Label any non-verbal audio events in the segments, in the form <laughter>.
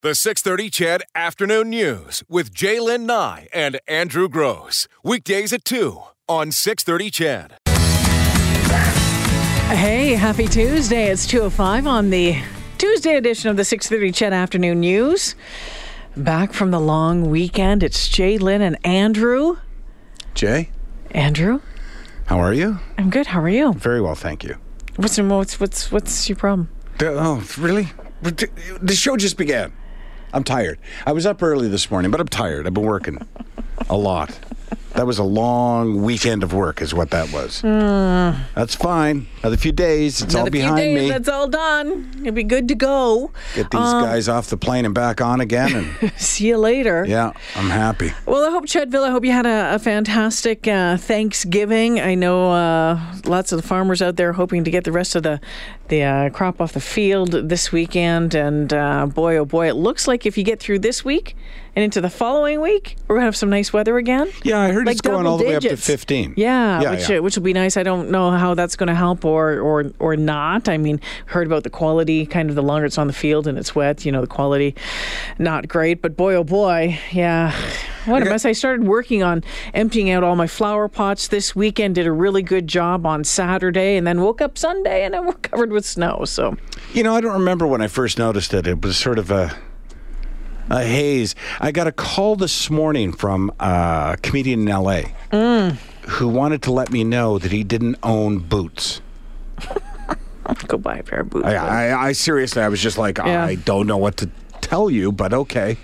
The 630 CHED Afternoon News with Jaylen Nye and Andrew Gross. Weekdays at 2 on 630 CHED. Hey, happy Tuesday. It's 2.05 on the Tuesday edition of the 630 CHED Afternoon News. Back from the long weekend, it's Jaylen and Andrew. Jay, Andrew, how are you? I'm good. How are you? Very well, thank you. What's what's what's what's your problem? Oh, really? The show just began. I'm tired. I was up early this morning, but I'm tired. I've been working a lot. That was a long weekend of work, is what that was. That's fine. Another few days, it's all Another behind days, me. That's all done. You'll be good to go. Get these guys off the plane and back on again, and <laughs> See you later. yeah, I'm happy. Well, I hope Chedville. I hope you had a, a fantastic uh, Thanksgiving. I know uh, lots of the farmers out there hoping to get the rest of the the uh, crop off the field this weekend. And uh, boy, oh boy, it looks like if you get through this week and into the following week, we're gonna have some nice weather again. Yeah, I heard Like it's going all the way up to digits. 15. Yeah, Yeah, which yeah. Uh, which will be nice. I don't know how that's going to help or or or not. I mean, heard about the quality. Kind of the longer it's on the field and it's wet, you know, the quality not great. But boy, oh boy, yeah, what a mess. I started working on emptying out all my flower pots this weekend. Did a really good job on Saturday, and then woke up Sunday and we're <laughs> covered with snow. So You know, I don't remember when I first noticed it. It was sort of a a haze. I got a call this morning from a comedian in L.A. Mm. who wanted to let me know that he didn't own boots. go buy a pair of boots. I, I, I seriously, I was just like, Yeah. I don't know what to tell you, but okay.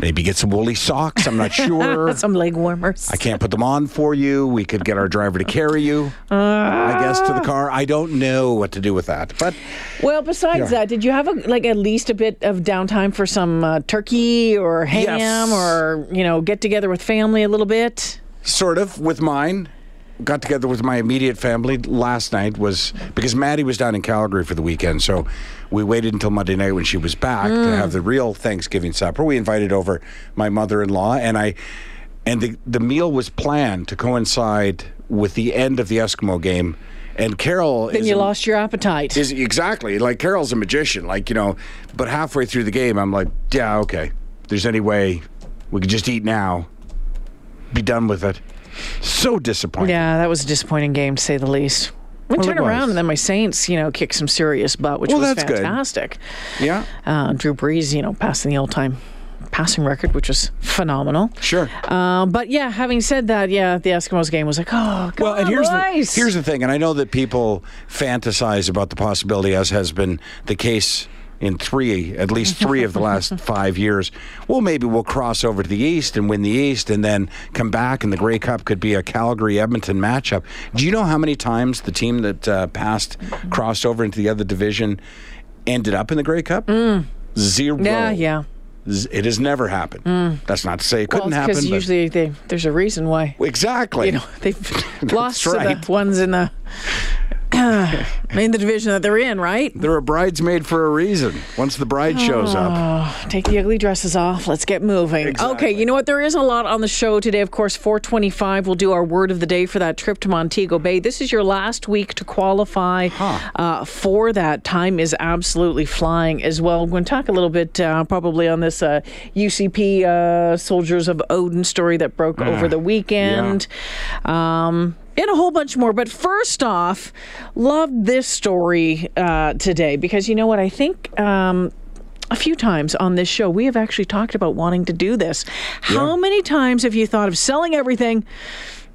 Maybe get some woolly socks. I'm not sure. <laughs> some leg warmers. I can't put them on for you. We could get our driver to carry you, I guess, to the car. I don't know what to do with that, but Well, besides that, did you have a, like at least a bit of downtime for some uh, turkey or ham Yes. or you know get together with family a little bit? sort of with mine. Got together with my immediate family last night was because Maddie was down in Calgary for the weekend, so we waited until Monday night when she was back to mm. have the real Thanksgiving supper. We invited over my mother-in-law and I, and the the meal was planned to coincide with the end of the Eskimo game. And Carol Then you a- lost your appetite. is exactly like Carol's a magician, like you know. But halfway through the game, I'm like, yeah, okay. If there's any way we could just eat now, be done with it. So disappointing. yeah, that was a disappointing game to say the least. We Well, turn around and then my Saints, you know, kicked some serious butt, which Well, was that's good. fantastic. Yeah, Uh, Drew Brees, you know, passing the all-time passing record, which was phenomenal. sure. Uh, but yeah, having said that, yeah, the Eskimos game was like, oh, well, and here's boys. the here's the thing, and I know that people fantasize about the possibility, as has been the case in three, at least three of the last <laughs> five years. Well, maybe we'll cross over to the East and win the East, and then come back, and the Grey Cup could be a Calgary Edmonton matchup. Do you know how many times the team that uh, passed crossed over into the other division ended up in the Grey Cup? Zero. Mm. yeah, yeah. It has never happened. That's not to say it couldn't because happen. Because usually they, there's a reason why. exactly. you know they've <laughs> lost to the ones in the <coughs> in the division that they're in, right? They're a bridesmaid for a reason. Once the bride shows up. Oh, take the ugly dresses off. Let's get moving. Exactly. Okay, you know what? There is a lot on the show today. Of course, 425. We'll do our word of the day for that trip to Montego Bay. This is your last week to qualify uh, for that. Time is absolutely flying as well. We're going to talk a little bit uh, probably on this uh, UCP uh, Soldiers of Odin story that broke over the weekend. Um, and a whole bunch more. But first off, loved this story uh, today because you know what? I think um, a few times on this show we have actually talked about wanting to do this. How many times have you thought of selling everything?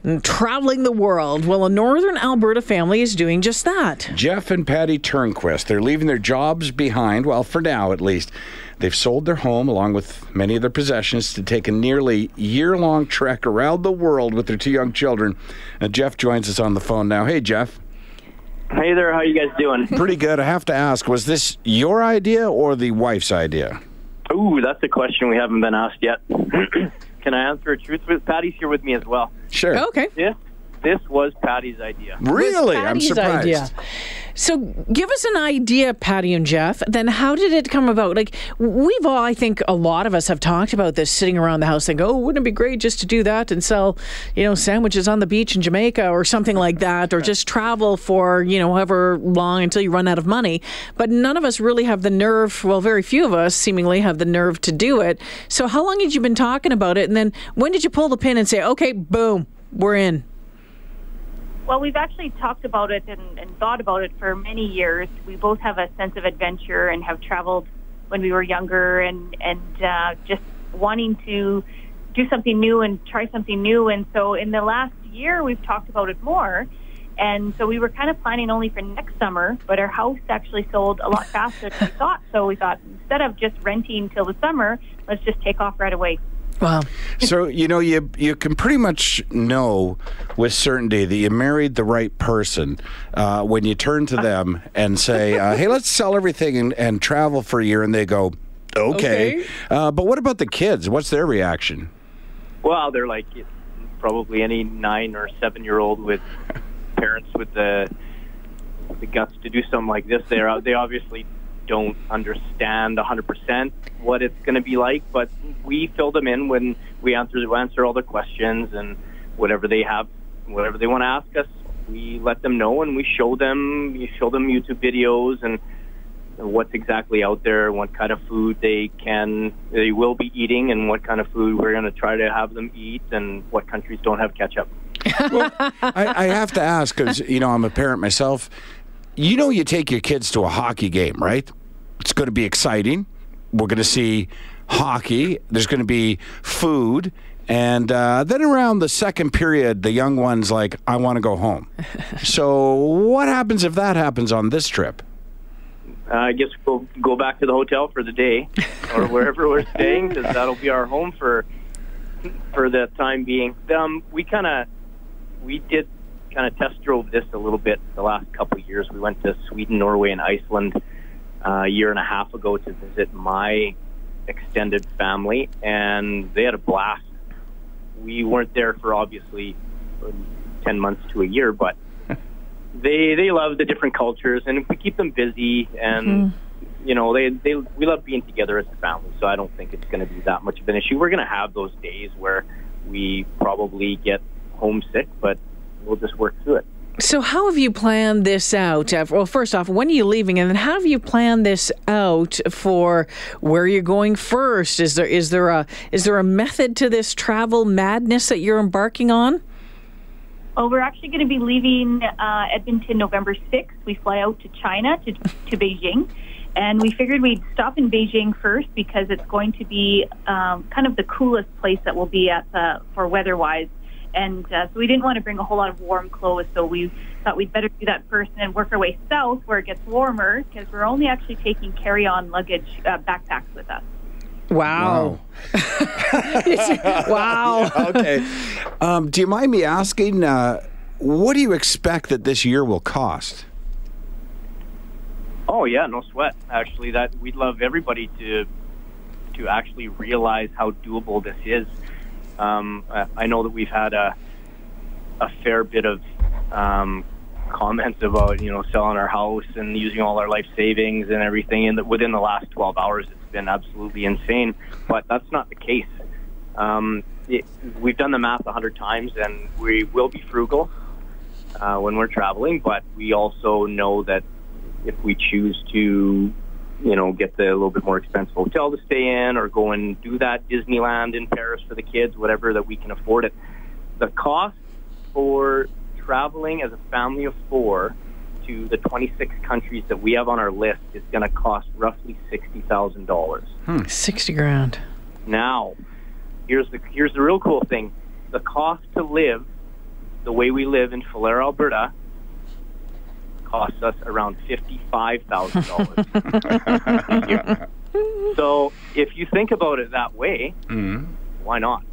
and Traveling the world. Well, a northern Alberta family is doing just that. Jeff and Patty Turnquist, they're leaving their jobs behind, well, for now at least. They've sold their home along with many of their possessions to take a nearly year long trek around the world with their two young children. And Jeff joins us on the phone now. Hey, Jeff. Hey there, how you guys doing? <laughs> Pretty good. I have to ask, was this your idea or the wife's idea? Ooh, that's a question we haven't been asked yet. <clears throat> Can I answer a truth Patty's here with me as well? Sure. Okay. Yeah. This was Patty's idea. Really? I'm Patty's surprised. idea. So, give us an idea, Patty and Jeff. Then, how did it come about? Like, we've all, I think, a lot of us have talked about this sitting around the house, thinking, "Oh, wouldn't it be great just to do that and sell, you know, sandwiches on the beach in Jamaica or something like that, or just travel for, you know, however long until you run out of money." But none of us really have the nerve. Well, very few of us seemingly have the nerve to do it. So, how long had you been talking about it? And then, when did you pull the pin and say, "Okay, boom, we're in"? Well, we've actually talked about it and, and thought about it for many years. We both have a sense of adventure and have traveled when we were younger and and uh, just wanting to do something new and try something new. And so in the last year, we've talked about it more. And so we were kind of planning only for next summer, but our house actually sold a lot faster than we thought. So we thought instead of just renting till the summer, let's just take off right away. Wow. So you know you you can pretty much know with certainty that you married the right person uh, when you turn to them and say, uh, "Hey, let's sell everything and, and travel for a year," and they go, "Okay." Okay. Uh, but what about the kids? What's their reaction? Well, they're like probably any nine or seven year old with parents with the the guts to do something like this. They're they obviously don't understand 100% what it's going to be like, but we fill them in when we answer answer all their questions and whatever they have, whatever they want to ask us, we let them know and we show them we show them YouTube videos and what's exactly out there, what kind of food they can, they will be eating, and what kind of food we're going to try to have them eat, and what countries don't have ketchup. I, I have to ask because you know I'm a parent myself. You know, you take your kids to a hockey game, right? It's going to be exciting. We're going to see hockey. There's going to be food. And uh, then around the second period, the young one's like, I want to go home. <laughs> so, what happens if that happens on this trip? Uh, I guess we'll go back to the hotel for the day, or <laughs> wherever we're staying, because that'll be our home for for the time being. Um, we kind of we did kind of test drove this a little bit the last couple of years. We went to Sweden, Norway, and Iceland uh, a year and a half ago to visit my extended family, and they had a blast. We weren't there for obviously ten months to a year, but <laughs> they they love the different cultures, and if we keep them busy and. You know, they they we love being together as a family, so I don't think it's going to be that much of an issue. We're going to have those days where we probably get homesick, but we'll just work through it. So, how have you planned this out? Uh, Well, first off, when are you leaving, and then how have you planned this out for where you're going first? Is there is there a is there a method to this travel madness that you're embarking on? Well, we're actually going to be leaving uh, Edmonton November 6th. We fly out to China, to, to Beijing. And we figured we'd stop in Beijing first because it's going to be um, kind of the coolest place that we'll be at uh, for weather-wise. And uh, so we didn't want to bring a whole lot of warm clothes, so we thought we'd better do that first and then work our way south where it gets warmer because we're only actually taking carry-on luggage uh, backpacks with us. Wow! wow! <laughs> <laughs> okay. Um, do you mind me asking, uh, what do you expect that this year will cost? Oh yeah, no sweat. Actually, that we'd love everybody to to actually realize how doable this is. Um, I- know that we've had a a fair bit of um, comments about you know selling our house and using all our life savings and everything. And within the last 12 hours, it's been absolutely insane. But that's not the case. Um, it, we've done the math a hundred times, and we will be frugal uh, when we're traveling. But we also know that if we choose to, you know, get the little bit more expensive hotel to stay in or go and do that Disneyland in Paris for the kids, whatever that we can afford it. The cost for traveling as a family of four to the 26 countries that we have on our list is going to cost roughly $60,000. Hmm. Sixty grand. Now, here's the here's the real cool thing: the cost to live the way we live in Falher, Alberta, costs us around fifty-five thousand dollars. <laughs> <laughs> so, if you think about it that way, why not?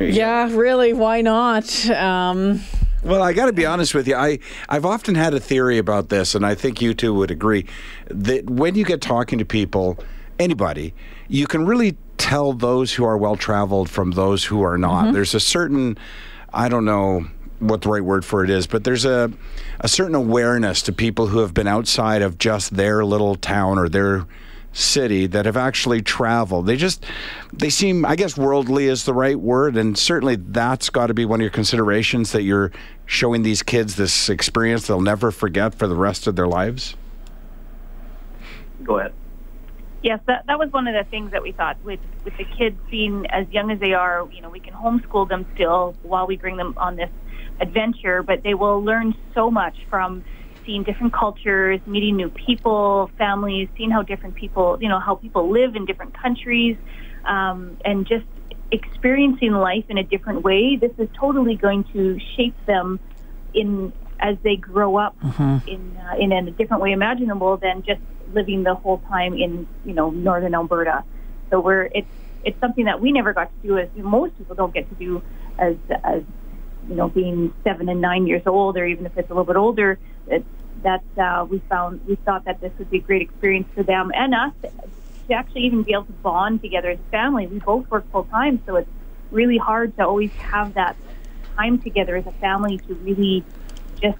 Yeah, really. Why not? Um, Well, I got to be honest with you. I I've often had a theory about this, and I think you two would agree that when you get talking to people, anybody, you can really tell those who are well traveled from those who are not. There's a certain, I don't know, what the right word for it is, but there's a a certain awareness to people who have been outside of just their little town or their city that have actually traveled. They just they seem I guess worldly is the right word and certainly that's got to be one of your considerations that you're showing these kids this experience they'll never forget for the rest of their lives. Go ahead. Yes, that, that was one of the things that we thought with, with the kids being as young as they are, you know, we can homeschool them still while we bring them on this adventure, but they will learn so much from seeing different cultures, meeting new people, families, seeing how different people, you know, how people live in different countries, um, and just experiencing life in a different way. This is totally going to shape them in as they grow up mm-hmm. in uh, in a different way imaginable than just living the whole time in you know northern Alberta. So we're it's it's something that we never got to do as most people don't get to do as as you know being seven and nine years old or even if it's a little bit older. It's, that uh, we found we thought that this would be a great experience for them and us to actually even be able to bond together as a family. We both work full time, so it's really hard to always have that time together as a family to really just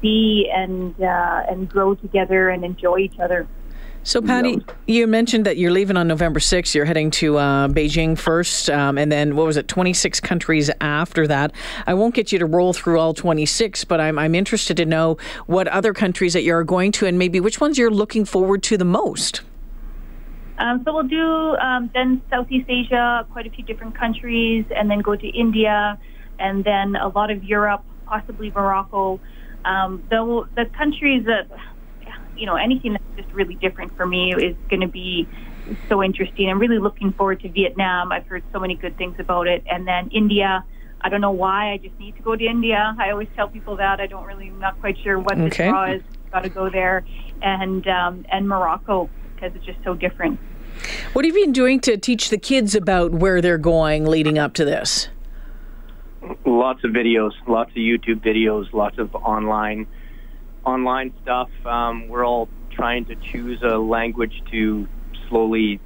be and uh, and grow together and enjoy each other. So, Patty, you mentioned that you're leaving on November 6th. You're heading to uh, Beijing first, um, and then what was it, 26 countries after that. I won't get you to roll through all 26, but I'm, I'm interested to know what other countries that you're going to and maybe which ones you're looking forward to the most. Um, so, we'll do um, then Southeast Asia, quite a few different countries, and then go to India, and then a lot of Europe, possibly Morocco. Um, the, the countries that, you know, anything that's just really different for me is going to be so interesting. I'm really looking forward to Vietnam. I've heard so many good things about it. And then India. I don't know why. I just need to go to India. I always tell people that. I don't really, I'm not quite sure what okay. the draw is. Got to go there. And, um, and Morocco, because it's just so different. What have you been doing to teach the kids about where they're going leading up to this? lots of videos, lots of YouTube videos, lots of online online stuff. Um, we're all trying to choose a language to slowly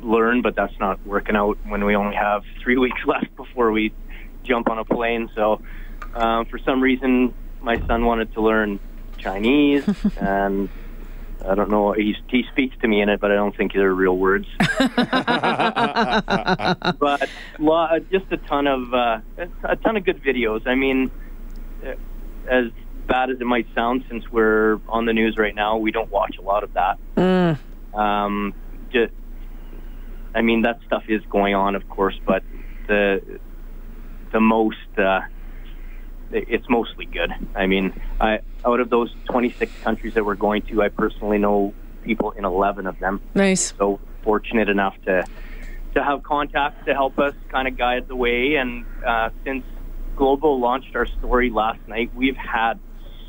learn, but that's not working out when we only have three <laughs> weeks left before we jump on a plane. So, um, for some reason, my son wanted to learn Chinese, <laughs> and I don't know. He he speaks to me in it, but I don't think they're real words. <laughs> but just a ton of uh, a ton of good videos. I mean, uh, as bad as it might sound, since we're on the news right now, we don't watch a lot of that. Mm. Um, just, I mean, that stuff is going on, of course, but the the most. Uh, it's mostly good. I mean, I, out of those 26 countries that we're going to, I personally know people in 11 of them. Nice. So fortunate enough to to have contacts to help us kind of guide the way. And uh, since Global launched our story last night, we've had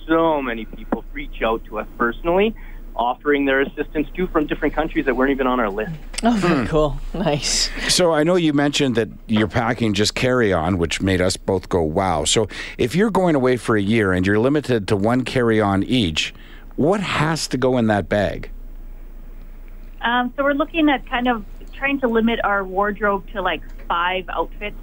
so many people reach out to us personally offering their assistance too from different countries that weren't even on our list. Oh, very hmm. cool. Nice. So I know you mentioned that you're packing just carry on, which made us both go, wow. So if you're going away for a year and you're limited to one carry on each, what has to go in that bag? Um, so we're looking at kind of trying to limit our wardrobe to like five outfits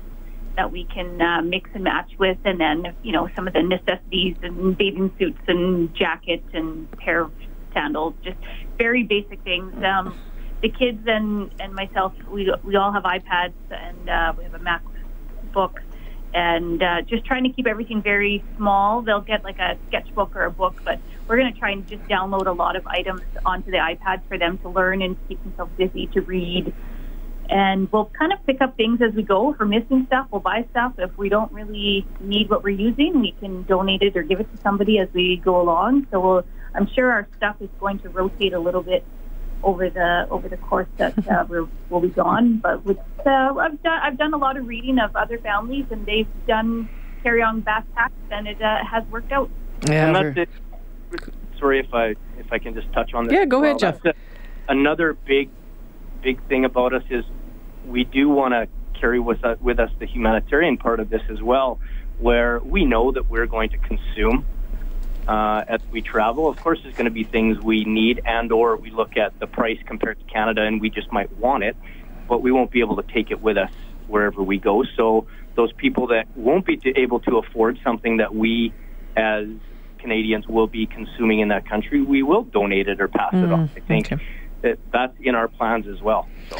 that we can uh, mix and match with, and then you know some of the necessities and bathing suits and jackets and pair of sandals, just very basic things. Um, the kids and, and myself, we, we all have iPads and uh, we have a MacBook and uh, just trying to keep everything very small. They'll get like a sketchbook or a book, but we're going to try and just download a lot of items onto the iPads for them to learn and keep themselves busy to read. And we'll kind of pick up things as we go. If we're missing stuff, we'll buy stuff. If we don't really need what we're using, we can donate it or give it to somebody as we go along. So we'll I'm sure our stuff is going to rotate a little bit over the over the course that uh, <laughs> we will be gone. But with uh, I've done I've done a lot of reading of other families, and they've done carry on backpacks, and it uh, has worked out. Yeah. And that's it. Sorry if I if I can just touch on this. Yeah, go ahead, Jeff. A, another big big thing about us is we do want to carry with us, with us the humanitarian part of this as well, where we know that we're going to consume uh, as we travel. Of course, there's going to be things we need, and or we look at the price compared to Canada, and we just might want it, but we won't be able to take it with us wherever we go. So those people that won't be able to afford something that we as Canadians will be consuming in that country, we will donate it or pass it on. I think okay. That that's in our plans as well. So.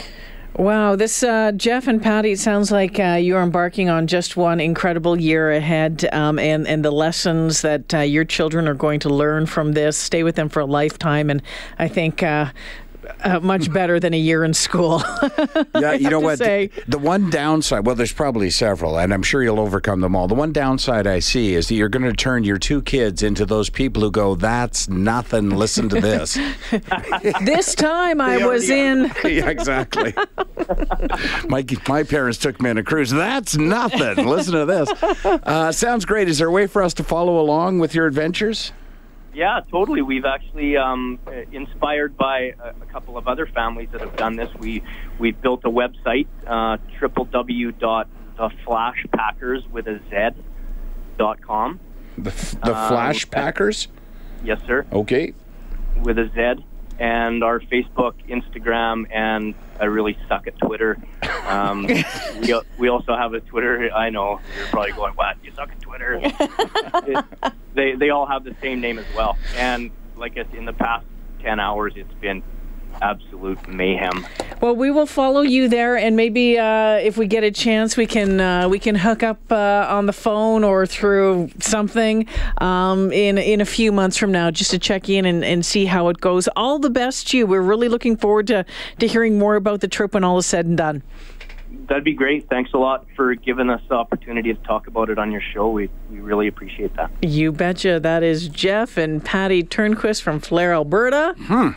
Wow, this uh, Jeff and Patty, it sounds like uh, you're embarking on just one incredible year ahead, um, and and the lessons that uh, your children are going to learn from this stay with them for a lifetime. And I think. Uh, much better than a year in school. <laughs> Yeah, you know what? The, the one downside, well, there's probably several, and I'm sure you'll overcome them all. The one downside I see is that you're going to turn your two kids into those people who go, "That's nothing. Listen to this." <laughs> this time I was in. <laughs> yeah, exactly. my my parents took me on a cruise. That's nothing. Listen to this. Uh, sounds great. Is there a way for us to follow along with your adventures? Yeah, totally. We've actually, um, uh, inspired by a, a couple of other families that have done this, we we've built a website, uh, www.theflashpackers with a Z dot com. The, the Flash Packers. Yes, sir, Okay. with a Z. And our Facebook, Instagram, and I really suck at Twitter. Um, <laughs> we, we also have a Twitter. I know you're probably going, "What? You suck at Twitter?" It- <laughs> they they all have the same name as well. And like I said, in the past ten hours, it's been absolute mayhem. Well, we will follow you there, and maybe uh, if we get a chance, we can uh, we can hook up uh, on the phone or through something um, in in a few months from now, just to check in and, and see how it goes. All the best to you. We're really looking forward to to hearing more about the trip when all is said and done. That'd be great. Thanks a lot for giving us the opportunity to talk about it on your show. We we really appreciate that. You betcha. That is Jeff and Patty Turnquist from Falher, Alberta. Hmm.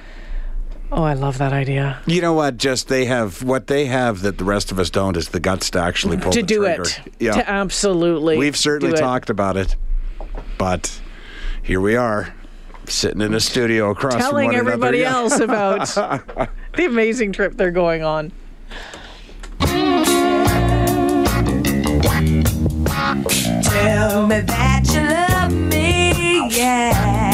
Oh, I love that idea. You know what? Just they have what they have that the rest of us don't is the guts to actually pull it. to the do trigger. it. Yeah. To absolutely. We've certainly do it. talked about it, but here we are, sitting in a studio across from telling one everybody another. else about <laughs> the amazing trip they're going on. Tell me that you love me, yeah.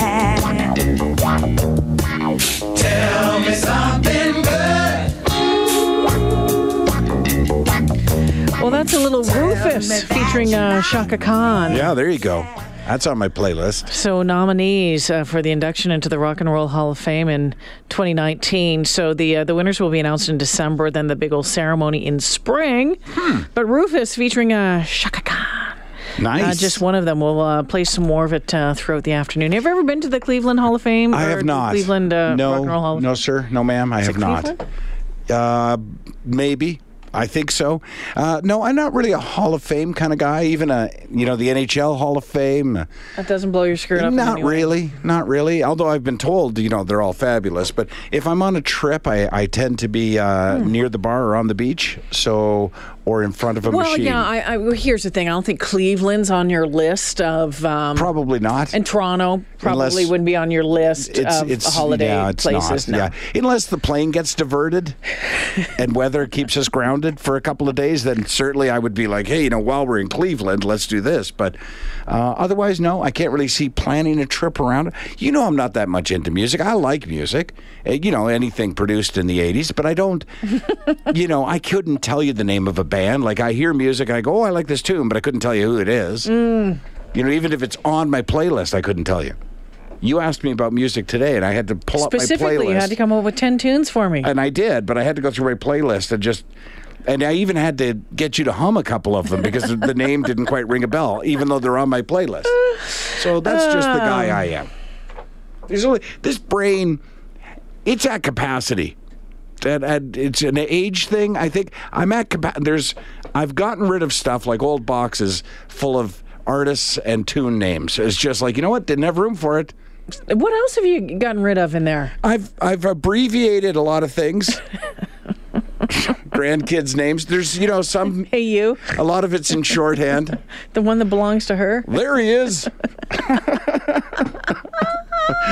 That's a little Rufus featuring uh, Chaka Khan. Yeah, there you go. That's on my playlist. So nominees uh, for the induction into the Rock and Roll Hall of Fame in 2019. So the uh, the winners will be announced in December. Then the big old ceremony in spring. Hmm. But Rufus featuring uh, Chaka Khan. Nice. Uh, just one of them. We'll uh, play some more of it uh, throughout the afternoon. Have you ever been to the Cleveland Hall of Fame? I have not. Cleveland uh, no, Rock and Roll Hall of no, sir, no, ma'am. I have it not. Uh, maybe. I think so. Uh, no, I'm not really a Hall of Fame kind of guy. Even a, you know, the NHL Hall of Fame. That doesn't blow your skirt up. Not really, not really. Although I've been told, you know, they're all fabulous. But if I'm on a trip, I, I tend to be uh, Hmm. near the bar or on the beach, so or in front of a Well, machine. yeah. I, I, here's the thing. I don't think Cleveland's on your list of. Um, Probably not. and Toronto probably Unless- wouldn't be on your list of holiday yeah, it's places. Not, no. Yeah, unless the plane gets diverted <laughs> and weather keeps us grounded for a couple of days, then certainly I would be like, hey, you know, while we're in Cleveland, let's do this. But uh, otherwise, no, I can't really see planning a trip around. it. You know, I'm not that much into music. I like music, uh, you know, anything produced in the '80s, but I don't. <laughs> you know, I couldn't tell you the name of a band. Like I hear music, and I go, oh, I like this tune, but I couldn't tell you who it is. Mm. You know, even if it's on my playlist, I couldn't tell you. You asked me about music today, and I had to pull up my playlist. Specifically, you had to come up with 10 tunes for me. and I did, but I had to go through my playlist and just. And I even had to get you to hum a couple of them because the <laughs> name didn't quite ring a bell, even though they're on my playlist. So that's just the guy I am. There's only this brain. It's at capacity. That and it's an age thing. I think I'm at capa- There's I've gotten rid of stuff like old boxes full of artists and tune names. It's just like you know what? Didn't have room for it. what else have you gotten rid of in there? I've I've abbreviated a lot of things. <laughs> Grandkids' names. There's you know some Hey, you, a lot of it's in shorthand. <laughs> the one that belongs to her. There he is. <laughs>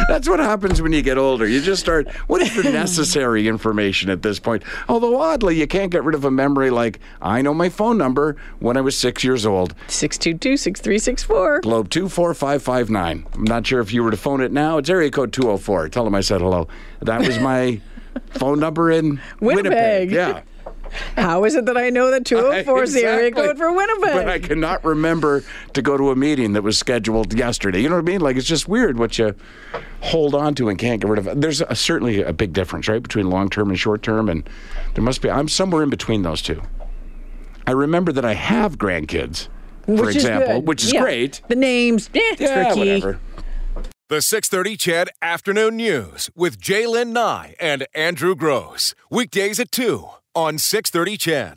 That's what happens when you get older. You just start. What is the necessary information at this point? Although oddly, you can't get rid of a memory like I know my phone number when I was six years old. 622 6364. Globe two four five five nine. I'm not sure if you were to phone it now. It's area code two zero four. Tell them I said hello. That was my <laughs> phone number in Winnipeg. Yeah. How is it that I know that <laughs> 204 is the area Exactly. code for Winnipeg? But I cannot remember to go to a meeting that was scheduled yesterday. You know what I mean? Like it's just weird what you hold on to and can't get rid of. There's a, certainly a big difference, right, between long term and short term, and there must be. I'm somewhere in between those two. I remember that I have grandkids, for Which is example, good. which is Yeah. great. The names, eh, Yeah, tricky. whatever. The 630 CHED Afternoon News with Jaylen Nye and Andrew Gross. Weekdays at 2 on 630 CHED.